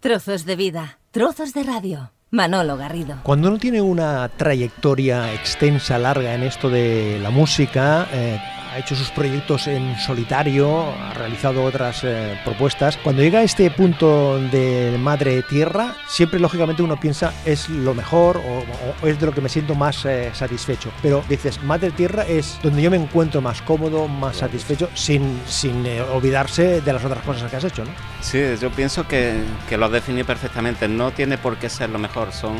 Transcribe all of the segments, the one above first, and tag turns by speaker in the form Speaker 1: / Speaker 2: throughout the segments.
Speaker 1: Trozos de vida, trozos de radio. Manolo Garrido.
Speaker 2: Cuando uno tiene una trayectoria extensa, larga en esto de la música, eh, ha hecho sus proyectos en solitario, ha realizado otras eh, propuestas. Cuando llega a este punto de madre tierra, siempre lógicamente uno piensa es lo mejor o, es de lo que me siento más eh, satisfecho. Pero dices, madre tierra es donde yo me encuentro más cómodo, más satisfecho, sin, sin eh, olvidarse de las otras cosas que has hecho, ¿no?
Speaker 3: Sí, yo pienso que, que lo has definido perfectamente. No tiene por qué ser lo mejor. Son,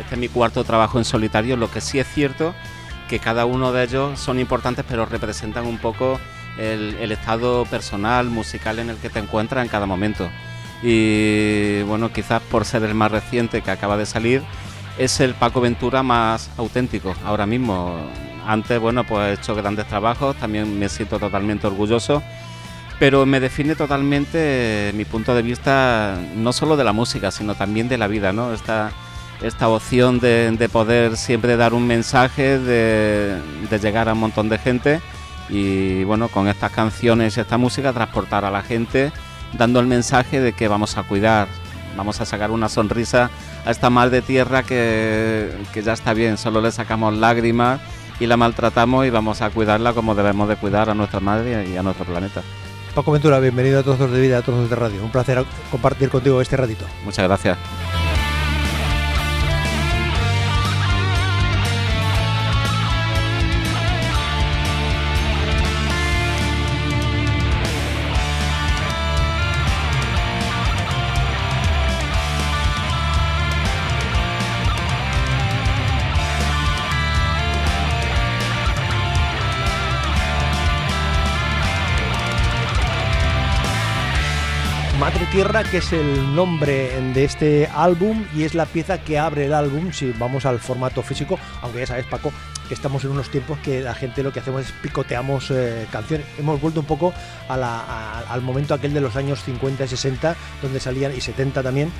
Speaker 3: este es mi cuarto trabajo en solitario. Lo que sí es cierto que cada uno de ellos son importantes, pero representan un poco el, estado personal, musical en el que te encuentras en cada momento. Y bueno, quizás por ser el más reciente que acaba de salir, es el Paco Ventura más auténtico ahora mismo. Antes, bueno, pues he hecho grandes trabajos, también me siento totalmente orgulloso, pero me define totalmente mi punto de vista, no solo de la música, sino también de la vida, ¿no? Esta, esta opción de, poder siempre dar un mensaje, de, llegar a un montón de gente y bueno, con estas canciones y esta música transportar a la gente dando el mensaje de que vamos a cuidar, vamos a sacar una sonrisa a esta mal de tierra que, que ya está bien, solo le sacamos lágrimas y la maltratamos y vamos a cuidarla como debemos de cuidar a nuestra madre y a nuestro planeta.
Speaker 2: Paco Ventura, bienvenido a Todos de Vida, a Todos de Radio. Un placer compartir contigo este ratito.
Speaker 3: Muchas gracias.
Speaker 2: Tierra, que es el nombre de este álbum y es la pieza que abre el álbum, si vamos al formato físico, aunque ya sabes Paco, que estamos en unos tiempos que la gente lo que hacemos es picoteamos eh, canciones. Hemos vuelto un poco al momento aquel de los años 50 y 60, donde salían, y 70 también,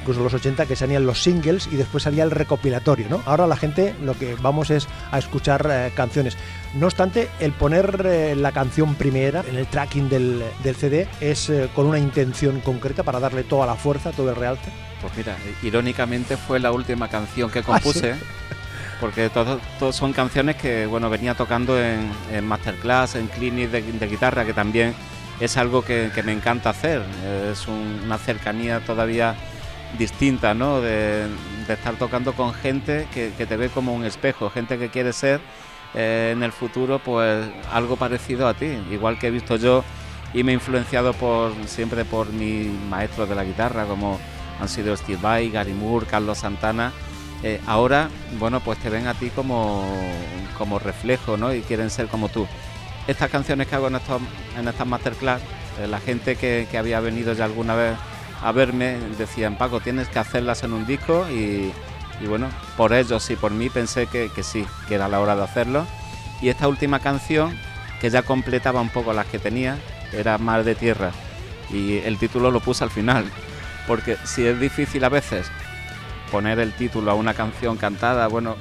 Speaker 2: incluso los 80, que salían los singles y después salía el recopilatorio. ¿no? Ahora la gente lo que vamos es a escuchar eh, canciones. No obstante, el poner eh, la canción primera en el tracking del, CD es eh, con una intención concreta para darle toda la fuerza, todo el realce.
Speaker 3: Pues mira, irónicamente fue la última canción que ah, compuse. Porque todos, son canciones que bueno venía tocando en, masterclass, en clinic de, guitarra, que también es algo que, me encanta hacer. Es una cercanía todavía distinta, ¿no? De, estar tocando con gente que, te ve como un espejo, gente que quiere ser eh, en el futuro pues algo parecido a ti, igual que he visto yo y me he influenciado por siempre por mis maestros de la guitarra como han sido Steve Vai, Gary Moore, Carlos Santana. Eh, ahora, bueno, pues te ven a ti como, como reflejo, ¿no? Y quieren ser como tú. Estas canciones que hago en, estos, en estas masterclass, eh, la gente que, que había venido ya alguna vez a verme decían, Paco, tienes que hacerlas en un disco y, y bueno, por ellos y por mí pensé que, sí, que era la hora de hacerlo. Y esta última canción, que ya completaba un poco las que tenía, era Mar de Tierra. Y el título lo puse al final, porque si es difícil a veces poner el título a una canción cantada, bueno,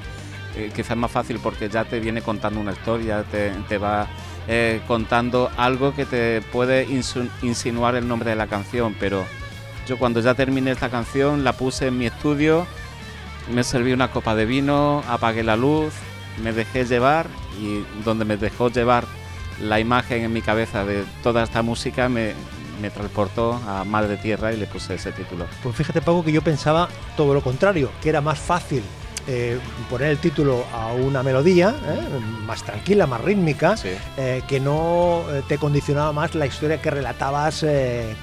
Speaker 3: eh, quizás es más fácil porque ya te viene contando una historia, te, va eh, contando algo que te puede insinuar el nombre de la canción, pero yo cuando ya terminé esta canción la puse en mi estudio me serví una copa de vino, apagué la luz, me dejé llevar y donde me dejó llevar la imagen en mi cabeza de toda esta música me, me transportó a Mar de Tierra y le puse ese título.
Speaker 2: Pues fíjate, Paco, que yo pensaba todo lo contrario, que era más fácil eh, poner el título a una melodía eh, más tranquila, más rítmica, eh, que no te condicionaba más la historia que relatabas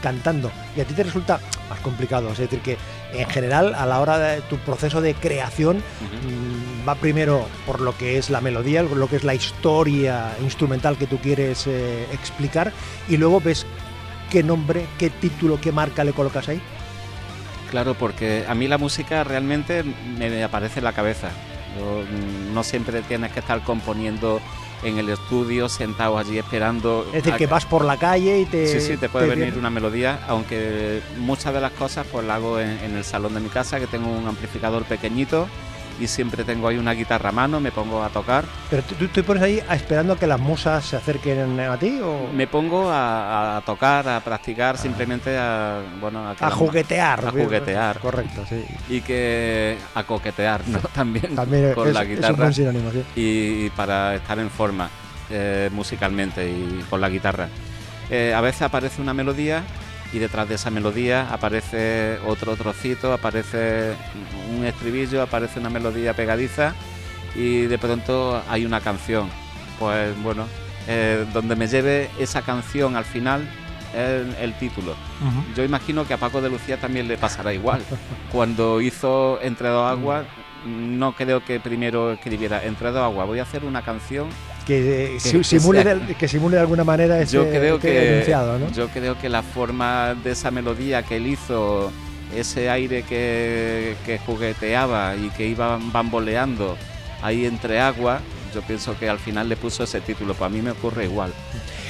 Speaker 2: cantando. Y a ti te resulta más complicado. Es decir, que en general a la hora de tu proceso de creación mm, va primero por lo que es la melodía, lo que es la historia instrumental que tú quieres explicar y luego ves qué nombre, qué título, qué marca le colocas ahí.
Speaker 3: Claro, porque a mí la música realmente me aparece en la cabeza. Mm, no siempre tienes que estar componiendo en el estudio, sentado allí esperando.
Speaker 2: Es decir, que vas por la calle y te.
Speaker 3: Sí, sí, te puede venir una melodía, aunque muchas de las cosas pues las hago en, el salón de mi casa, que tengo un amplificador pequeñito y siempre tengo ahí una guitarra a mano, me pongo a tocar.
Speaker 2: ¿Pero tú te pones ahí esperando a que las musas se acerquen a ti? O?
Speaker 3: Me pongo a, tocar, a practicar, simplemente a, bueno,
Speaker 2: a, juguetear.
Speaker 3: A juguetear.
Speaker 2: Correcto, sí.
Speaker 3: Y que a coquetear, ¿no? También,
Speaker 2: También con la guitarra. Es un sí.
Speaker 3: y, para estar en forma eh, musicalmente y con la guitarra. Eh, a veces aparece una melodía y detrás de esa melodía aparece otro trocito, aparece un estribillo, aparece una melodía pegadiza y de pronto hay una canción. Pues bueno, eh, donde me lleve esa canción al final es el, título. Yo imagino que a Paco de Lucía también le pasará igual. Cuando hizo Entre dos aguas, no creo que primero escribiera Entre dos aguas, voy a hacer una canción
Speaker 2: que, simule de, que simule de alguna manera ese
Speaker 3: yo creo que, Yo creo que la forma de esa melodía que él hizo, ese aire que, jugueteaba y que iba bamboleando ahí entre agua, yo pienso que al final le puso ese título. Para mí me ocurre igual.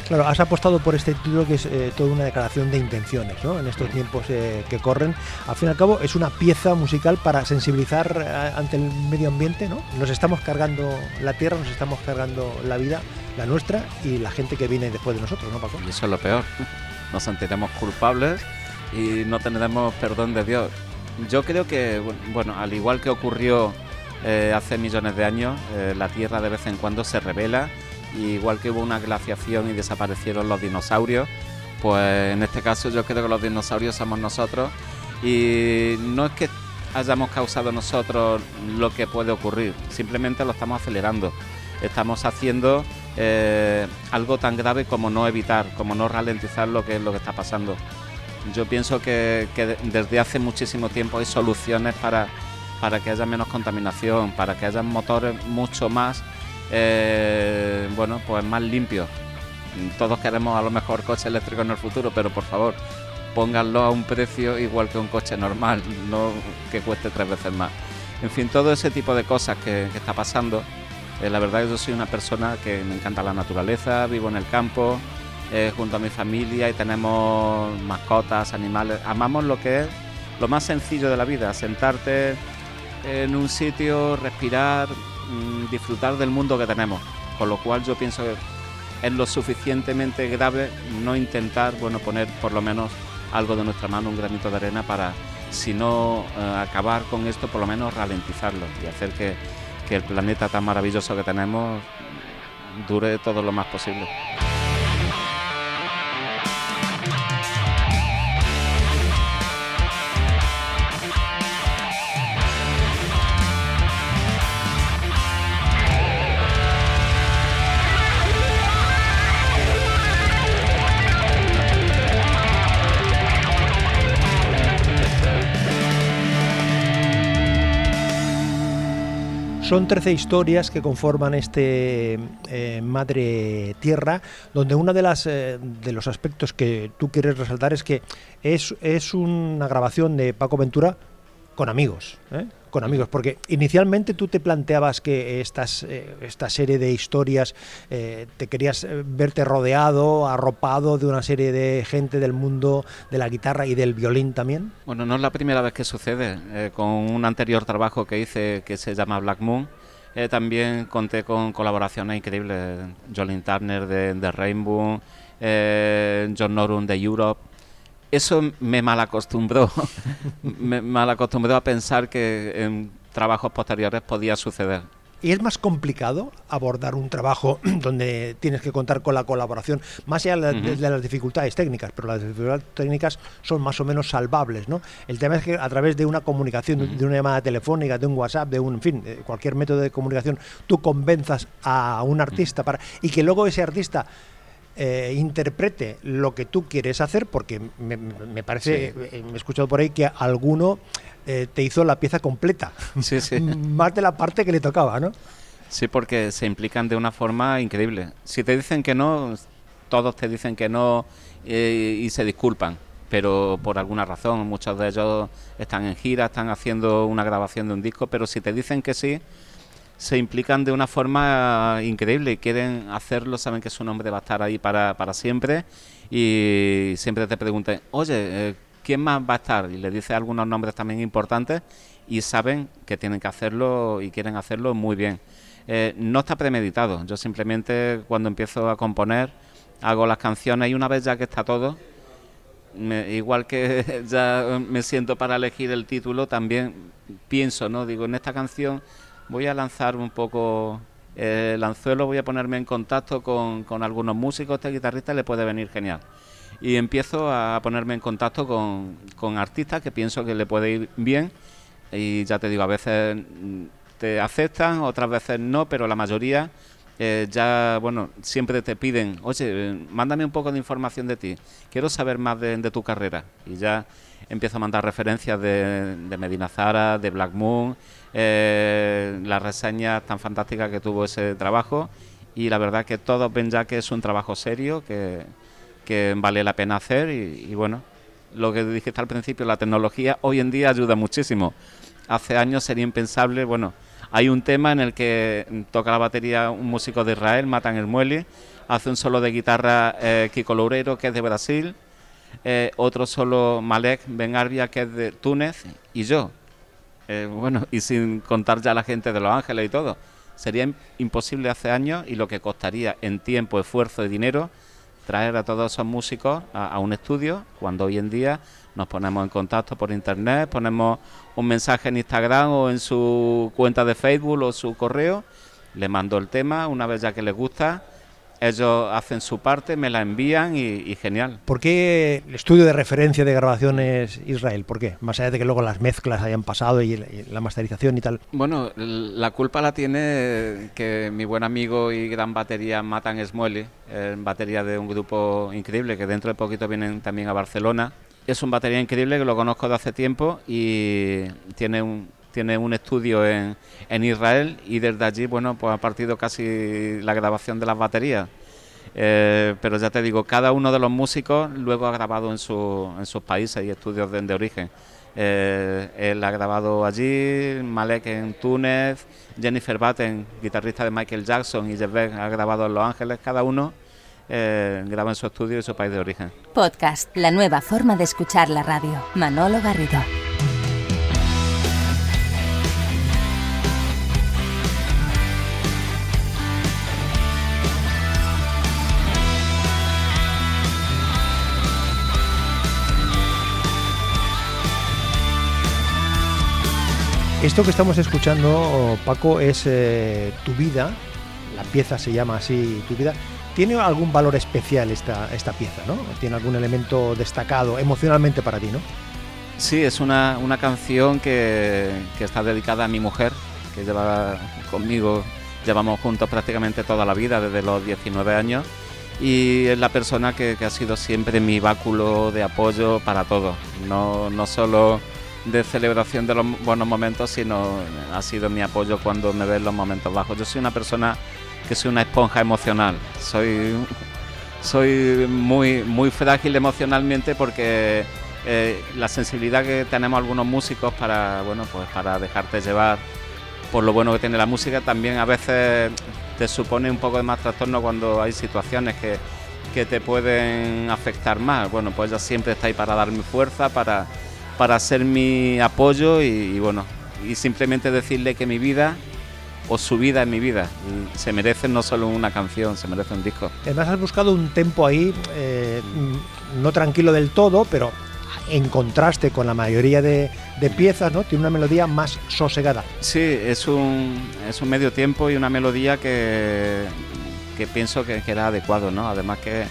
Speaker 2: Claro, has apostado por este título que es eh, toda una declaración de intenciones, ¿no? En estos tiempos eh, que corren. Al fin y al cabo, es una pieza musical para sensibilizar eh, ante el medio ambiente, ¿no? Nos estamos cargando la tierra, nos estamos cargando la vida, la nuestra y la gente que viene después de nosotros, ¿no, Paco?
Speaker 3: Y eso es lo peor. Nos sentiremos culpables y no tendremos perdón de Dios. Yo creo que, bueno, al igual que ocurrió hace millones de años, la Tierra de vez en cuando se revela igual que hubo una glaciación y desaparecieron los dinosaurios, pues en este caso yo creo que los dinosaurios somos nosotros y no es que hayamos causado nosotros lo que puede ocurrir, simplemente lo estamos acelerando. Estamos haciendo eh, algo tan grave como no evitar, como no ralentizar lo que es lo que está pasando. Yo pienso que, desde hace muchísimo tiempo hay soluciones para, para que haya menos contaminación, para que haya motores mucho más eh, bueno, pues más limpio. Todos queremos a lo mejor coche eléctrico en el futuro, pero por favor, pónganlo a un precio igual que un coche normal, no que cueste tres veces más. En fin, todo ese tipo de cosas que, está pasando. Eh, la verdad que yo soy una persona que me encanta la naturaleza, vivo en el campo, eh, junto a mi familia y tenemos mascotas, animales. Amamos lo que es lo más sencillo de la vida, sentarte en un sitio, respirar, Mm, disfrutar del mundo que tenemos. Con lo cual yo pienso que es lo suficientemente grave no intentar, bueno, poner por lo menos algo de nuestra mano, un granito de arena para, si no eh, acabar con esto, por lo menos ralentizarlo y hacer que, que el planeta tan maravilloso que tenemos dure todo lo más posible.
Speaker 2: Son 13 historias que conforman este eh, Madre Tierra, donde uno de, las, eh, de los aspectos que tú quieres resaltar es que es, es una grabación de Paco Ventura con amigos, ¿eh? con amigos, porque inicialmente tú te planteabas que estas, esta serie de historias te querías verte rodeado, arropado de una serie de gente del mundo de la guitarra y del violín también.
Speaker 3: Bueno, no es la primera vez que sucede. con un anterior trabajo que hice que se llama Black Moon, eh, también conté con colaboraciones increíbles. Jolene Turner de, Rainbow, eh, John Norum de Europe. Eso me malacostumbró, me malacostumbró a pensar que en trabajos posteriores podía suceder.
Speaker 2: ¿Y es más complicado abordar un trabajo donde tienes que contar con la colaboración, más allá de, las dificultades técnicas, pero las dificultades técnicas son más o menos salvables, ¿no? El tema es que a través de una comunicación, de una llamada telefónica, de un WhatsApp, de un, en fin, cualquier método de comunicación, tú convenzas a un artista para y que luego ese artista eh, interprete lo que tú quieres hacer, porque me, parece, eh, me he escuchado por ahí que alguno eh, te hizo la pieza completa,
Speaker 3: sí, sí.
Speaker 2: más de la parte que le tocaba, ¿no?
Speaker 3: Sí, porque se implican de una forma increíble. Si te dicen que no, todos te dicen que no y se disculpan, pero por alguna razón, muchos de ellos están en gira, están haciendo una grabación de un disco, pero si te dicen que sí, se implican de una forma increíble quieren hacerlo, saben que su nombre va a estar ahí para, para siempre y siempre te preguntan, oye, eh, ¿quién más va a estar? Y le dice algunos nombres también importantes y saben que tienen que hacerlo y quieren hacerlo muy bien. Eh, no está premeditado, yo simplemente cuando empiezo a componer hago las canciones y una vez ya que está todo, igual que ya me siento para elegir el título, también pienso, ¿no? Digo, en esta canción voy a lanzar un poco el anzuelo, voy a ponerme en contacto con, con algunos músicos, este guitarrista le puede venir genial. Y empiezo a ponerme en contacto con, con artistas que pienso que le puede ir bien. Y ya te digo, a veces te aceptan, otras veces no, pero la mayoría eh, ya, bueno, siempre te piden, oye, mándame un poco de información de ti, quiero saber más de, tu carrera. Y ya empiezo a mandar referencias de, Medina Zara, de Black Moon, eh, las reseñas tan fantásticas que tuvo ese trabajo. Y la verdad que todos ven ya que es un trabajo serio, que, que vale la pena hacer. Y, y bueno, lo que dijiste al principio, la tecnología hoy en día ayuda muchísimo. Hace años sería impensable, bueno, hay un tema en el que toca la batería un músico de Israel, Matan el Muelle, hace un solo de guitarra eh, Kiko Loureiro, que es de Brasil, eh, otro solo Malek Benarbia, que es de Túnez, y yo. Eh, bueno, y sin contar ya la gente de Los Ángeles y todo. Sería imposible hace años y lo que costaría en tiempo, esfuerzo y dinero traer a todos esos músicos a un estudio, cuando hoy en día nos ponemos en contacto por internet, ponemos un mensaje en Instagram o en su cuenta de Facebook o su correo, le mando el tema, una vez ya que les gusta, ellos hacen su parte, me la envían y, genial.
Speaker 2: ¿Por qué el estudio de referencia de grabaciones Israel? ¿Por qué? Más allá de que luego las mezclas hayan pasado y, la masterización y tal.
Speaker 3: Bueno, la culpa la tiene que mi buen amigo y gran batería Matan Smueli, batería de un grupo increíble que dentro de poquito vienen también a Barcelona es un batería increíble que lo conozco de hace tiempo y tiene un, tiene un estudio en, en Israel y desde allí, bueno, pues ha partido casi la grabación de las baterías. Eh, pero ya te digo, cada uno de los músicos luego ha grabado en, su, en sus países y estudios de, origen. Eh, él ha grabado allí, Malek en Túnez, Jennifer Batten, guitarrista de Michael Jackson, y Jeff Beck ha grabado en Los Ángeles, cada uno eh, graba en su estudio y su país de origen.
Speaker 1: Podcast, la nueva forma de escuchar la radio. Manolo Garrido.
Speaker 2: Esto que estamos escuchando, Paco, es eh, Tu vida. La pieza se llama así, Tu vida ¿Tiene algún valor especial esta, esta pieza, ¿no? ¿Tiene algún elemento destacado emocionalmente para ti, no?
Speaker 3: Sí, es una, una canción que, que, está dedicada a mi mujer, que lleva conmigo, llevamos juntos prácticamente toda la vida, desde los 19 años, y es la persona que, que ha sido siempre mi báculo de apoyo para todo, no, no solo de celebración de los buenos momentos, sino ha sido mi apoyo cuando me ve en los momentos bajos. Yo soy una persona que soy una esponja emocional. Soy, soy muy, muy frágil emocionalmente porque eh, la sensibilidad que tenemos algunos músicos para, bueno, pues para dejarte llevar por lo bueno que tiene la música, también a veces te supone un poco de más trastorno cuando hay situaciones que, que te pueden afectar más. Bueno, pues ella siempre está ahí para darme fuerza, para, para ser mi apoyo y, y bueno, y simplemente decirle que mi vida o su vida en mi vida. se merece no solo una canción, se merece un disco.
Speaker 2: Además has buscado un tempo ahí, eh, no tranquilo del todo, pero en contraste con la mayoría de, piezas, ¿no? Tiene una melodía más sosegada.
Speaker 3: Sí, es un, es un medio tiempo y una melodía que, que pienso que, que, era adecuado, ¿no? Además que,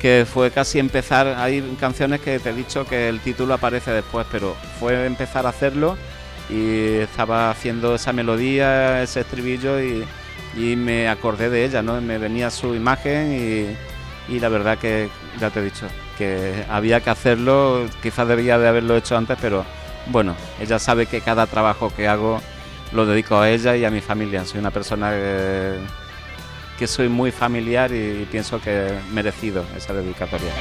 Speaker 3: que fue casi empezar, hay canciones que te he dicho que el título aparece después, pero fue empezar a hacerlo y estaba haciendo esa melodía, ese estribillo y, me acordé de ella, ¿no? Me venía su imagen y, la verdad que ya te he dicho que había que hacerlo, quizás debía de haberlo hecho antes, pero bueno, ella sabe que cada trabajo que hago lo dedico a ella y a mi familia. Soy una persona que, que soy muy familiar y pienso que merecido esa dedicatoria.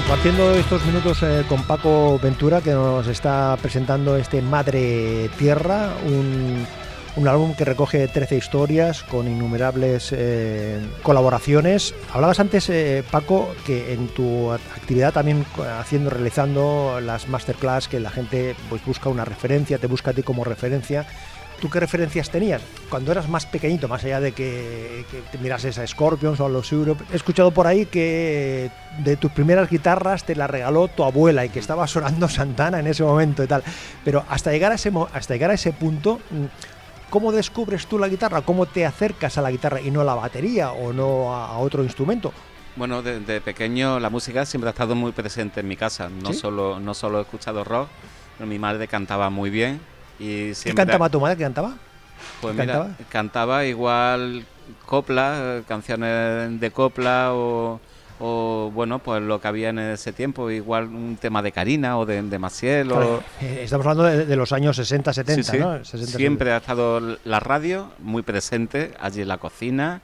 Speaker 2: Compartiendo estos minutos eh, con Paco Ventura, que nos está presentando este Madre Tierra, un, un álbum que recoge 13 historias con innumerables eh, colaboraciones. Hablabas antes, eh, Paco, que en tu actividad también haciendo, realizando las masterclass, que la gente pues, busca una referencia, te busca a ti como referencia. ¿Tú qué referencias tenías cuando eras más pequeñito, más allá de que, que te mirases a Scorpions o a los Europe? He escuchado por ahí que de tus primeras guitarras te la regaló tu abuela y que estaba sonando Santana en ese momento y tal. Pero hasta llegar a ese, hasta llegar a ese punto, ¿cómo descubres tú la guitarra? ¿Cómo te acercas a la guitarra y no a la batería o no a, otro instrumento?
Speaker 3: Bueno, desde de pequeño la música siempre ha estado muy presente en mi casa. No,
Speaker 2: ¿Sí?
Speaker 3: solo, no solo he escuchado rock, pero mi madre cantaba muy bien y
Speaker 2: ¿Qué cantaba tu madre? ¿Qué cantaba?
Speaker 3: Pues
Speaker 2: ¿Qué
Speaker 3: mira,
Speaker 2: cantaba?
Speaker 3: cantaba igual copla, canciones de copla o, o, bueno, pues lo que había en ese tiempo, igual un tema de Karina o de, de Maciel o...
Speaker 2: Claro, eh, estamos hablando de, de los años 60, 70,
Speaker 3: Sí, sí.
Speaker 2: ¿no? 60,
Speaker 3: Siempre ha estado la radio muy presente allí en la cocina,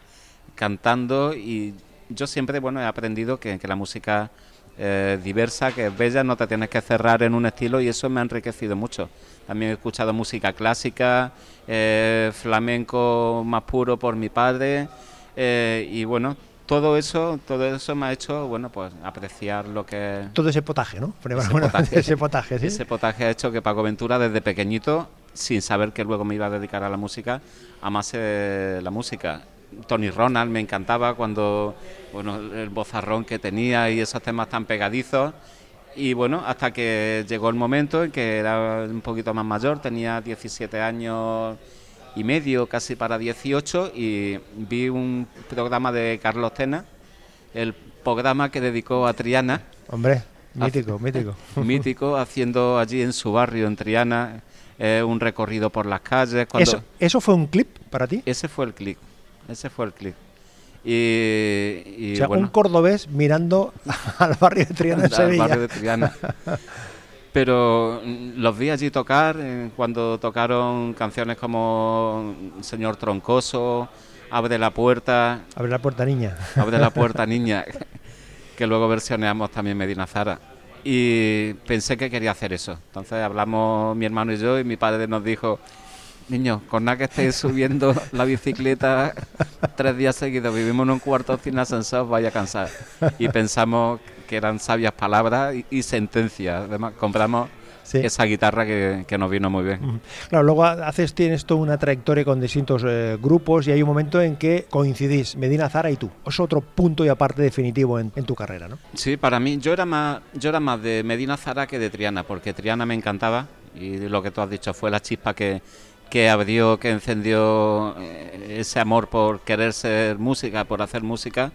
Speaker 3: cantando y yo siempre bueno he aprendido que, que la música eh, diversa, que es bella, no te tienes que cerrar en un estilo y eso me ha enriquecido mucho. También he escuchado música clásica, eh, flamenco más puro por mi padre eh, y bueno, todo eso, todo eso me ha hecho bueno pues apreciar lo que
Speaker 2: Todo ese potaje, ¿no? Pero
Speaker 3: Ese
Speaker 2: bueno,
Speaker 3: potaje.
Speaker 2: ese potaje, ¿sí?
Speaker 3: ese potaje ha hecho que Paco Ventura desde pequeñito, sin saber que luego me iba a dedicar a la música, amase la música. Tony Ronald me encantaba cuando, bueno, el bozarrón que tenía y esos temas tan pegadizos. Y bueno, hasta que llegó el momento en que era un poquito más mayor, tenía 17 años y medio, casi para 18, y vi un programa de Carlos Tena, el programa que dedicó a Triana,
Speaker 2: Hombre, mítico, mítico.
Speaker 3: mítico, haciendo allí en su barrio, en Triana, eh, un recorrido por las calles. Cuando...
Speaker 2: ¿Eso, ¿Eso fue un clip para ti?
Speaker 3: Ese fue el clic, ese fue el clic. Y, y
Speaker 2: o sea,
Speaker 3: bueno,
Speaker 2: un cordobés mirando al barrio de Triana de
Speaker 3: al
Speaker 2: Sevilla.
Speaker 3: barrio de Triana. Pero mm, los vi allí tocar eh, cuando tocaron canciones como Señor Troncoso, Abre la puerta,
Speaker 2: Abre la puerta, niña.
Speaker 3: Abre la puerta, niña, que luego versioneamos también Medina Zara. Y pensé que quería hacer eso. Entonces hablamos mi hermano y yo y mi padre nos dijo, niño, con nada que estéis subiendo la bicicleta tres días seguidos, vivimos en un cuarto sin ascensor, vaya a cansar. Y pensamos que eran sabias palabras y, y sentencias. Además, compramos
Speaker 2: Sí.
Speaker 3: esa guitarra que, que nos vino muy bien.
Speaker 2: Claro, luego haces, tienes toda una trayectoria con distintos eh, grupos y hay un momento en que coincidís Medina Zara y tú. Es otro punto y aparte definitivo en, en tu carrera, ¿no?
Speaker 3: Sí, para mí, yo era más, yo era más de Medina Zara que de Triana, porque Triana me encantaba y lo que tú has dicho fue la chispa que, que abrió, que encendió eh, ese amor por querer ser música, por hacer música.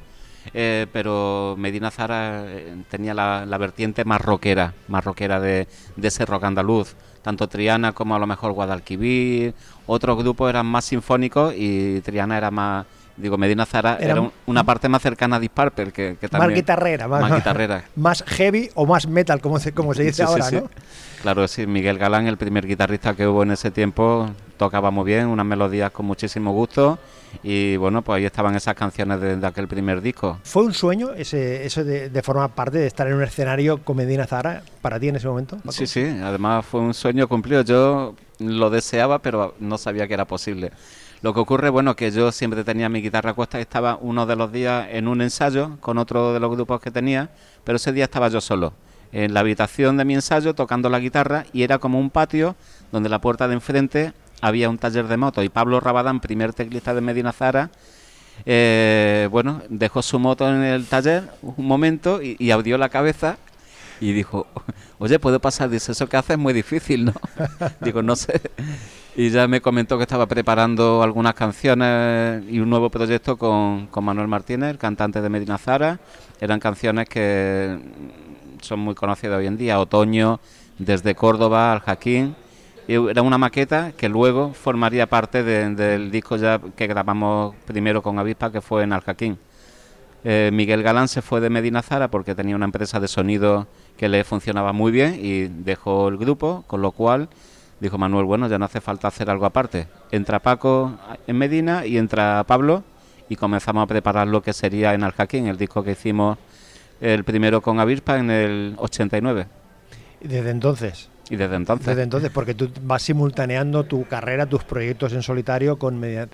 Speaker 3: eh, pero Medina Zara eh, tenía la, vertiente más rockera, más rockera de, de ese rock andaluz. Tanto Triana como a lo mejor Guadalquivir, otros grupos eran más sinfónicos y Triana era más, digo, Medina Zara
Speaker 2: Era
Speaker 3: era, un- una parte más cercana a Purple, que, que también...
Speaker 2: más guitarrera, más,
Speaker 3: más guitarrera.
Speaker 2: más heavy o más metal, como se, como se dice
Speaker 3: Sí,
Speaker 2: ahora,
Speaker 3: sí.
Speaker 2: ¿no?
Speaker 3: Claro, sí, Miguel Galán, el primer guitarrista que hubo en ese tiempo, tocaba muy bien, unas melodías con muchísimo gusto y bueno, pues ahí estaban esas canciones de, de aquel primer disco.
Speaker 2: ¿Fue un sueño ese, eso de, de formar parte de estar en un escenario con Medina Zara para ti en ese momento? Paco?
Speaker 3: Sí, sí, además fue un sueño cumplido. Yo lo deseaba, pero no sabía que era posible. Lo que ocurre, bueno, que yo siempre tenía mi guitarra a estaba uno de los días en un ensayo con otro de los grupos que tenía, pero ese día estaba yo solo. En la habitación de mi ensayo tocando la guitarra y era como un patio donde la puerta de enfrente había un taller de moto y Pablo Rabadán, primer teclista de Medina Zara, eh, bueno, dejó su moto en el taller un momento y, y abrió la cabeza y dijo, oye, ¿puedo pasar? Dice, eso que haces es muy difícil, ¿no? Digo, no sé. Y ya me comentó que estaba preparando algunas canciones y un nuevo proyecto con, con Manuel Martínez, el cantante de Medina Zara. Eran canciones que son muy conocidas hoy en día, Otoño, desde Córdoba al Jaquín. Y era una maqueta que luego formaría parte de- del disco ya que grabamos primero con Avispa, que fue en Aljaquín. Eh, Miguel Galán se fue de Medina Zara porque tenía una empresa de sonido que le funcionaba muy bien y dejó el grupo, con lo cual dijo Manuel, bueno, ya no hace falta hacer algo aparte. Entra Paco en Medina y entra Pablo y comenzamos a preparar lo que sería en Aljaquín, el disco que hicimos el primero con Avispa en el 89.
Speaker 2: ¿Y desde entonces?
Speaker 3: Y desde entonces.
Speaker 2: Desde entonces, porque tú vas simultaneando tu carrera, tus proyectos en solitario con, Medina,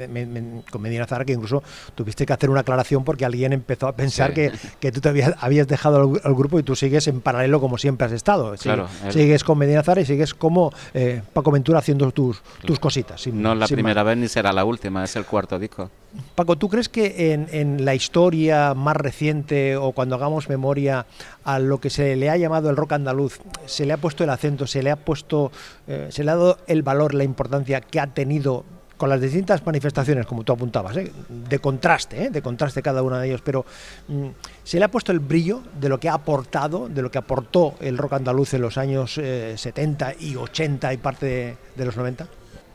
Speaker 2: con Medina Zara, que incluso tuviste que hacer una aclaración porque alguien empezó a pensar que, que, tú te habías, habías dejado el, grupo y tú sigues en paralelo como siempre has estado.
Speaker 3: Claro,
Speaker 2: sigues con Medina Zara y sigues como eh, Paco Ventura haciendo tus, tus cositas.
Speaker 3: no es la primera vez ni será la última, es el cuarto disco.
Speaker 2: Paco, ¿tú crees que en, la historia más reciente o cuando hagamos memoria a lo que se le ha llamado el rock andaluz, se le ha puesto el acento, se le ha puesto, eh, se le ha dado el valor, la importancia que ha tenido con las distintas manifestaciones, como tú apuntabas, ¿eh? de contraste, ¿eh? de contraste cada uno de ellos, pero mm, se le ha puesto el brillo de lo que ha aportado, de lo que aportó el rock andaluz en los años 70 y 80 y parte de, de los 90?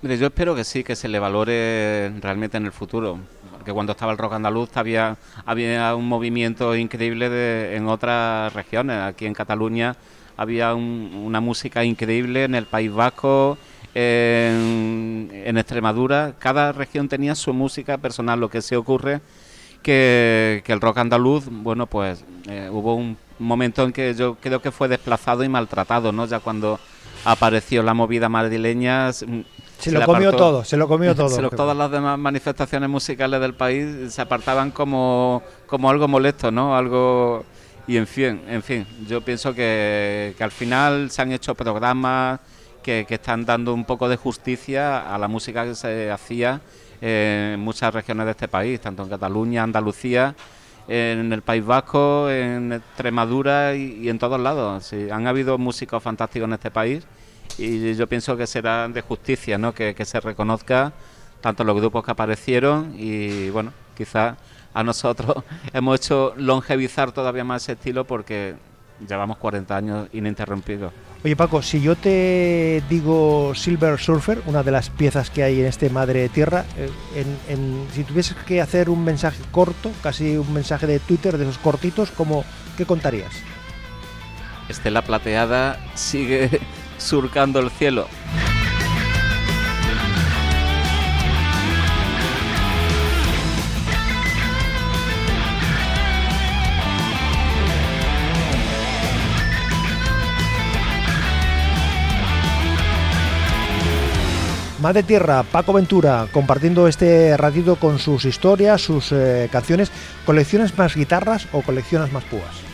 Speaker 3: Mire, yo espero que sí, que se le valore realmente en el futuro. Porque cuando estaba el rock andaluz había, había un movimiento increíble en otras regiones. Aquí en Cataluña había una música increíble, en el País Vasco, en, Extremadura. Cada región tenía su música personal. Lo que se ocurre que, que el rock andaluz, bueno, pues eh, hubo un momento en que yo creo que fue desplazado y maltratado, ¿no? Ya cuando apareció la movida madrileña
Speaker 2: se, lo comió todo, se lo comió todo.
Speaker 3: todas las demás manifestaciones musicales del país se apartaban como, como algo molesto, ¿no? Algo y en fin, en fin, yo pienso que, al final se han hecho programas que, están dando un poco de justicia a la música que se hacía en muchas regiones de este país, tanto en Cataluña, Andalucía, en el País Vasco, en Extremadura y, en todos lados. Sí, han habido músicos fantásticos en este país y yo pienso que será de justicia ¿no? que, se reconozca tanto los grupos que aparecieron y bueno, quizás a nosotros hemos hecho longevizar todavía más ese estilo porque llevamos 40 años ininterrumpidos.
Speaker 2: Oye Paco, si yo te digo Silver Surfer, una de las piezas que hay en este Madre Tierra, eh, en, si tuvieses que hacer un mensaje corto, casi un mensaje de Twitter de esos cortitos, ¿cómo, ¿qué contarías?
Speaker 3: Estela Plateada sigue surcando el cielo.
Speaker 2: Madre Tierra, Paco Ventura, compartiendo este ratito con sus historias, sus eh, canciones. ¿Colecciones más guitarras o coleccionas más púas?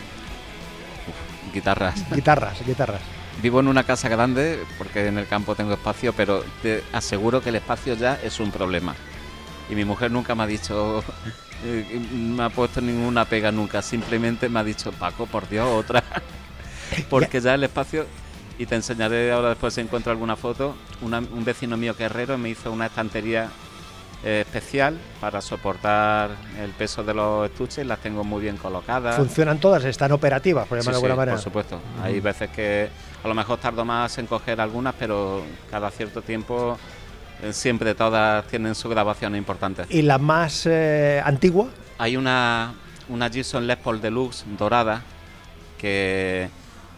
Speaker 3: guitarras.
Speaker 2: Guitarras, guitarras.
Speaker 3: Vivo en una casa grande porque en el campo tengo espacio, pero te aseguro que el espacio ya es un problema. Y mi mujer nunca me ha dicho, eh, me ha puesto ninguna pega nunca, simplemente me ha dicho, Paco, por Dios, otra. porque ya el espacio, y te enseñaré ahora después si encuentro alguna foto, un vecino mío que herrero me hizo una estantería eh, especial para soportar el peso de los estuches, las tengo muy bien colocadas.
Speaker 2: ¿Funcionan todas? ¿Están operativas, por llamarlo de alguna manera?
Speaker 3: por supuesto. Hay veces que a lo mejor tardo más en coger algunas, pero cada cierto tiempo eh, siempre todas tienen su grabación importante.
Speaker 2: ¿Y la más eh, antigua?
Speaker 3: Hay una, una Gibson Les Paul Deluxe dorada que,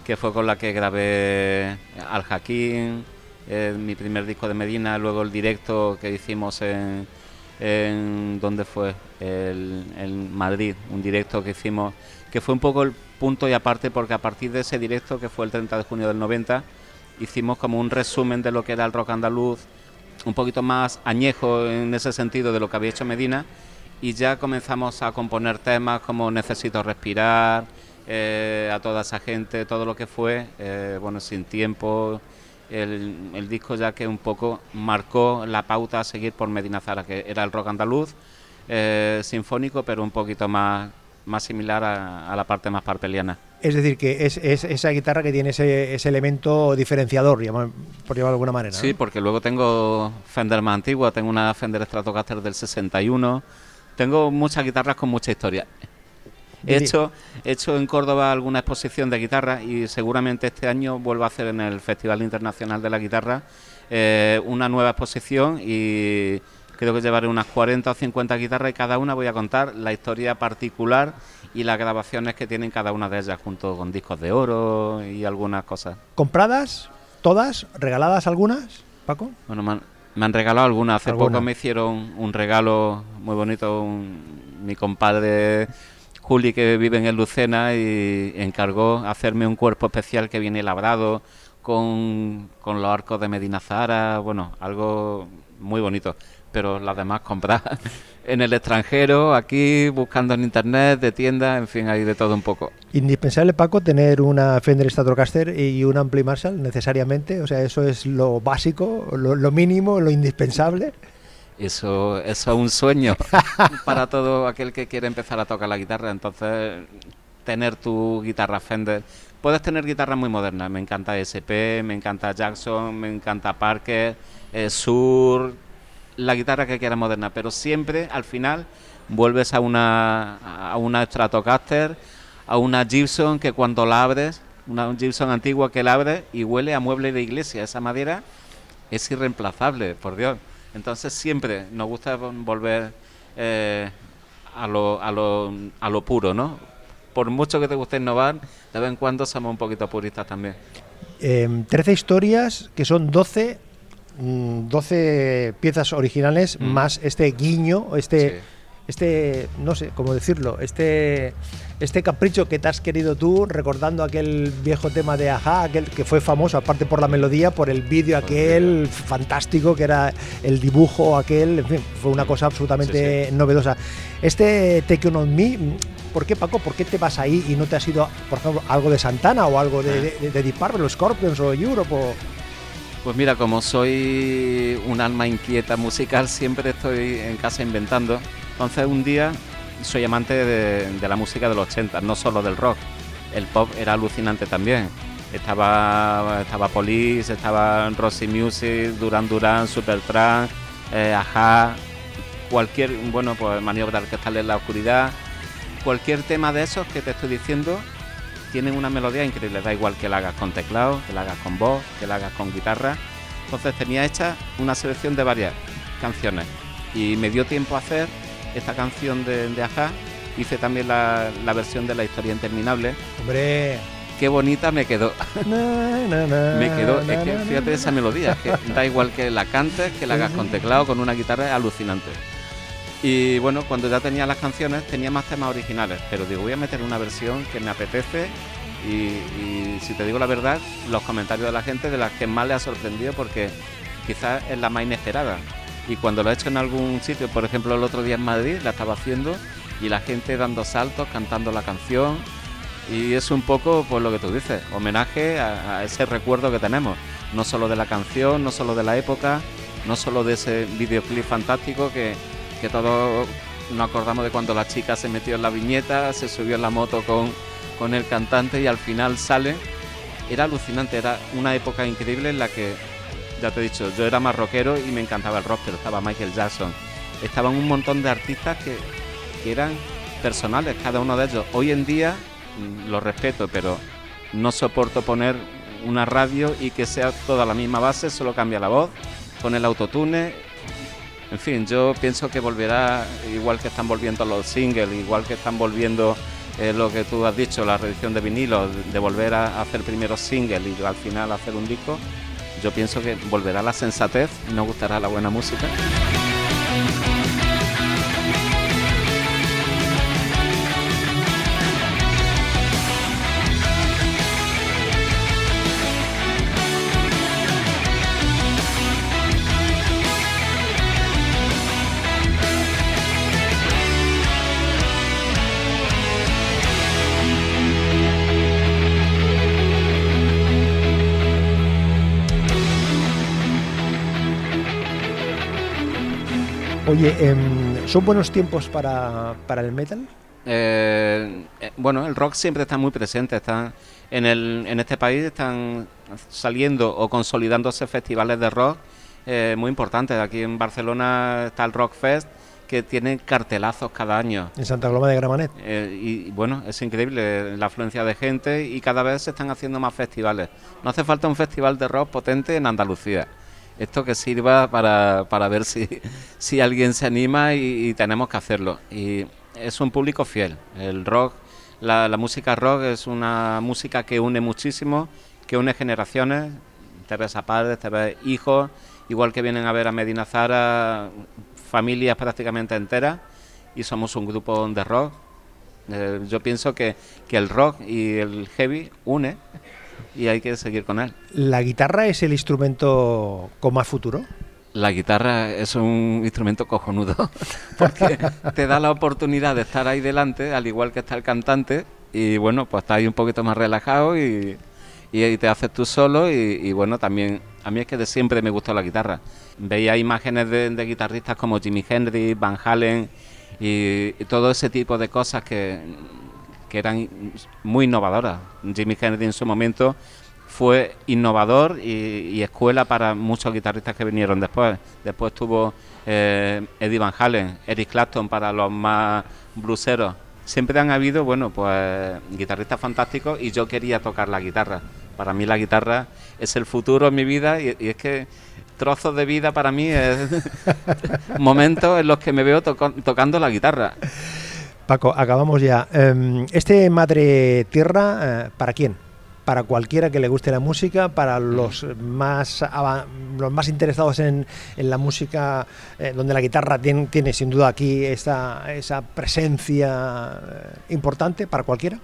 Speaker 3: que fue con la que grabé Al Jaquín, mi primer disco de Medina, luego el directo que hicimos en, en ¿dónde fue? El, en Madrid, un directo que hicimos, que fue un poco el punto y aparte porque a partir de ese directo, que fue el 30 de junio del 90, hicimos como un resumen de lo que era el rock andaluz, un poquito más añejo en ese sentido de lo que había hecho Medina, y ya comenzamos a componer temas como Necesito respirar, eh, a toda esa gente, todo lo que fue, eh, bueno, sin tiempo, el, disco ya que un poco marcó la pauta a seguir por Medina Zara, que era el rock andaluz, eh, sinfónico, pero un poquito más, más similar a, la parte más parpeliana.
Speaker 2: Es decir, que es, esa guitarra que tiene ese, elemento diferenciador, por llamarlo de alguna manera.
Speaker 3: Sí, porque luego tengo Fender más antigua, tengo una Fender Stratocaster del 61, tengo muchas guitarras con mucha historia. He hecho, hecho en Córdoba alguna exposición de guitarra y seguramente este año vuelvo a hacer en el Festival Internacional de la Guitarra eh, una nueva exposición y creo que llevaré unas 40 o 50 guitarras y cada una voy a contar la historia particular y las grabaciones que tienen cada una de ellas junto con discos de oro y algunas cosas.
Speaker 2: ¿Compradas? ¿Todas? ¿Regaladas algunas, Paco?
Speaker 3: Bueno, me han, regalado algunas. Hace poco me hicieron un regalo muy bonito, mi compadre Juli que vive en Lucena y encargó hacerme un cuerpo especial que viene labrado con, con los arcos de Medina Zara, bueno, algo muy bonito. Pero las demás comprar en el extranjero, aquí, buscando en internet, de tiendas, en fin, hay de todo un poco.
Speaker 2: Indispensable, Paco, tener una Fender Stratocaster y un Ampli Marshall, necesariamente. O sea, eso es lo básico, lo, lo mínimo, lo indispensable.
Speaker 3: Eso, eso es un sueño para todo aquel que quiere empezar a tocar la guitarra. Entonces, tener tu guitarra Fender puedes tener guitarras muy modernas. Me encanta SP, me encanta Jackson, me encanta Parker, eh, Sur, la guitarra que quieras moderna, pero siempre al final vuelves a una, a una Stratocaster, a una Gibson que cuando la abres, una Gibson antigua que la abres y huele a mueble de iglesia. Esa madera es irreemplazable, por Dios. Entonces siempre nos gusta volver eh, a, lo, a, lo, a lo puro, ¿no? por mucho que te guste innovar, de vez en cuando somos un poquito puristas también.
Speaker 2: Eh, 13 historias que son 12, 12 mm, piezas originales mm. más este guiño, este, este, no sé cómo decirlo, este, este capricho que te has querido tú, recordando aquel viejo tema de Aja, aquel que fue famoso, aparte por la melodía, por el vídeo aquel fantástico que era el dibujo aquel, en fin, fue una cosa absolutamente novedosa. Este Take On Me ¿Por qué, Paco? ¿Por qué te vas ahí y no te has ido, por ejemplo, algo de Santana o algo de, de, de Deep Purple, o Scorpions o Europe?
Speaker 3: Pues mira, como soy un alma inquieta musical, siempre estoy en casa inventando. Entonces un día soy amante de, la música de los 80, no solo del rock. El pop era alucinante también. Estaba, estaba Police, estaba Rosy Music, Duran Duran, Supertramp, eh, Aja, cualquier, bueno, pues maniobra que en la oscuridad cualquier tema de esos que te estoy diciendo tienen una melodía increíble, da igual que la hagas con teclado, que la hagas con voz, que la hagas con guitarra. Entonces tenía hecha una selección de varias canciones y me dio tiempo a hacer esta canción de, de Aja. Hice también la, versión de La historia interminable.
Speaker 2: ¡Hombre!
Speaker 3: Qué bonita me quedó. me quedó, es que fíjate esa melodía, que da igual que la cantes, que la hagas con teclado, con una guitarra, es alucinante. Y bueno, cuando ya tenía las canciones tenía más temas originales, pero digo, voy a meter una versión que me apetece y, si te digo la verdad, los comentarios de la gente de las que más le ha sorprendido porque quizás es la más inesperada. Y cuando lo he hecho en algún sitio, por ejemplo el otro día en Madrid, la estaba haciendo y la gente dando saltos, cantando la canción. Y es un poco, pues lo que tú dices, homenaje a ese recuerdo que tenemos, no solo de la canción, no solo de la época, no solo de ese videoclip fantástico que, que todos nos acordamos de cuando la chica se metió en la viñeta, se subió en la moto con, con el cantante y al final sale. Era alucinante, era una época increíble en la que, ya te he dicho, yo era más rockero y me encantaba el rock, pero estaba Michael Jackson. Estaban un montón de artistas que, que eran personales, cada uno de ellos. Hoy en día mm, lo respeto, pero no soporto poner una radio y que sea toda la misma base, solo cambia la voz, con el autotune, en fin, yo pienso que volverá, igual que están volviendo los singles, igual que están volviendo eh, lo que tú has dicho, la reedición de vinilo, de volver a hacer primero singles y al final hacer un disco, yo pienso que volverá la sensatez y nos gustará la buena música.
Speaker 2: Oye, em, ¿son buenos tiempos para, el metal?
Speaker 3: Eh, eh, bueno, el rock siempre está muy presente. Está en, el, en este país están saliendo o consolidándose festivales de rock eh, muy importantes. Aquí en Barcelona está el Rock Fest que tiene cartelazos cada año.
Speaker 2: En Santa Coloma de Gramanet.
Speaker 3: y, bueno, es increíble la afluencia de gente y cada vez se están haciendo más festivales. No hace falta un festival de rock potente en Andalucía esto que sirva para, para ver si, si alguien se anima y, tenemos que hacerlo. Y es un público fiel. El rock, la, música rock es una música que une muchísimo, que une generaciones. Te ves a padres, te ves hijos, igual que vienen a ver a Medina Zara, familias prácticamente enteras, y somos un grupo de rock Eh, yo pienso que, que el rock y el heavy une y hay que seguir con él.
Speaker 2: ¿La guitarra es el instrumento con más futuro?
Speaker 3: La guitarra es un instrumento cojonudo porque te da la oportunidad de estar ahí delante, al igual que está el cantante, y bueno, pues estás ahí un poquito más relajado y, y te haces tú solo y, bueno, también a mí es que de siempre me gustó la guitarra. Veía imágenes de, guitarristas como Jimi Hendrix, Van Halen y, todo ese tipo de cosas que, que eran muy innovadoras. Jimi Hendrix en su momento fue innovador y, escuela para muchos guitarristas que vinieron después. Después tuvo eh, Eddie Van Halen, Eric Clapton para los más bluseros. Siempre han habido, bueno, pues guitarristas fantásticos y yo quería tocar la guitarra. Para mí la guitarra es el futuro en mi vida y, es que trozos de vida para mí es momentos en los que me veo tocando la guitarra.
Speaker 2: Paco, acabamos ya. Em, este Madre Tierra, eh, ¿para quién? para cualquiera que le guste la música, para los más, los más interesados en, la música, eh, donde la guitarra tiene, tiene, sin duda aquí esa, esa presencia eh, importante, para cualquiera.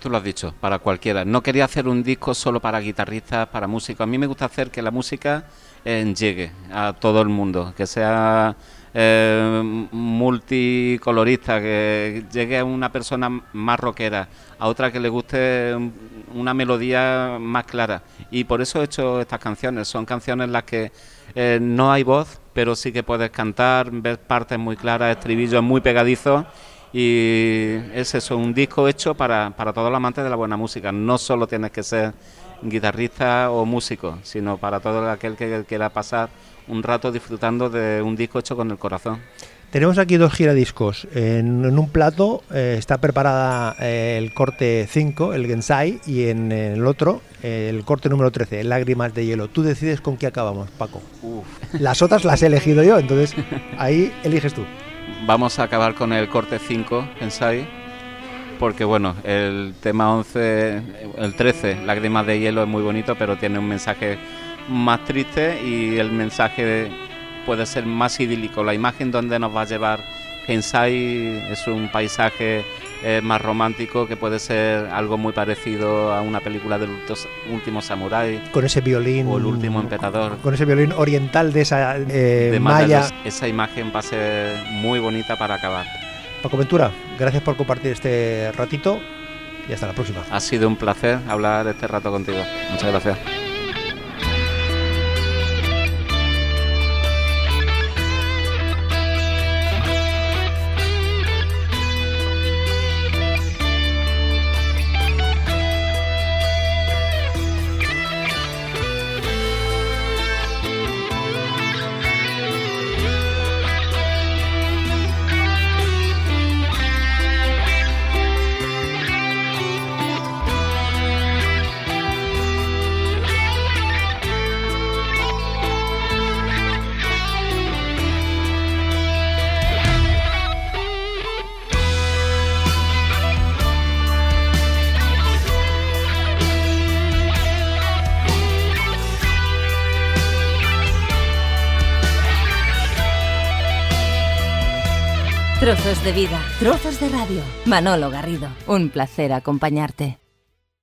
Speaker 3: Tú lo has dicho, para cualquiera. No quería hacer un disco solo para guitarristas, para músicos. A mí me gusta hacer que la música eh, llegue a todo el mundo, que sea eh, multicolorista, que llegue a una persona más rockera, a otra que le guste una melodía más clara. Y por eso he hecho estas canciones. Son canciones en las que eh, no hay voz, pero sí que puedes cantar, ver partes muy claras, estribillos muy pegadizos. Y es eso, un disco hecho para, para todos los amantes de la buena música. No solo tienes que ser guitarrista o músico, sino para todo aquel que quiera pasar un rato disfrutando de un disco hecho con el corazón.
Speaker 2: Tenemos aquí dos giradiscos. En, un plato eh, está preparada eh, el corte 5, el Gensai, y en, el otro el corte número 13, Lágrimas de hielo. Tú decides con qué acabamos, Paco. Las otras las he elegido yo, entonces ahí eliges tú.
Speaker 3: Vamos a acabar con el corte 5, Gensai, porque bueno, el tema 11, el 13, Lágrimas de hielo, es muy bonito, pero tiene un mensaje más triste y el mensaje puede ser más idílico. La imagen donde nos va a llevar Hensai es un paisaje eh, más romántico que puede ser algo muy parecido a una película del último samurái.
Speaker 2: Con ese violín.
Speaker 3: O el último emperador.
Speaker 2: Con ese violín oriental de esa eh, maya.
Speaker 3: Esa imagen va a ser muy bonita para acabar.
Speaker 2: Paco Ventura, gracias por compartir este ratito y hasta la próxima.
Speaker 3: Ha sido un placer hablar este rato contigo. Muchas gracias.
Speaker 1: Trozos de vida, trozos de radio. Manolo Garrido, un placer acompañarte.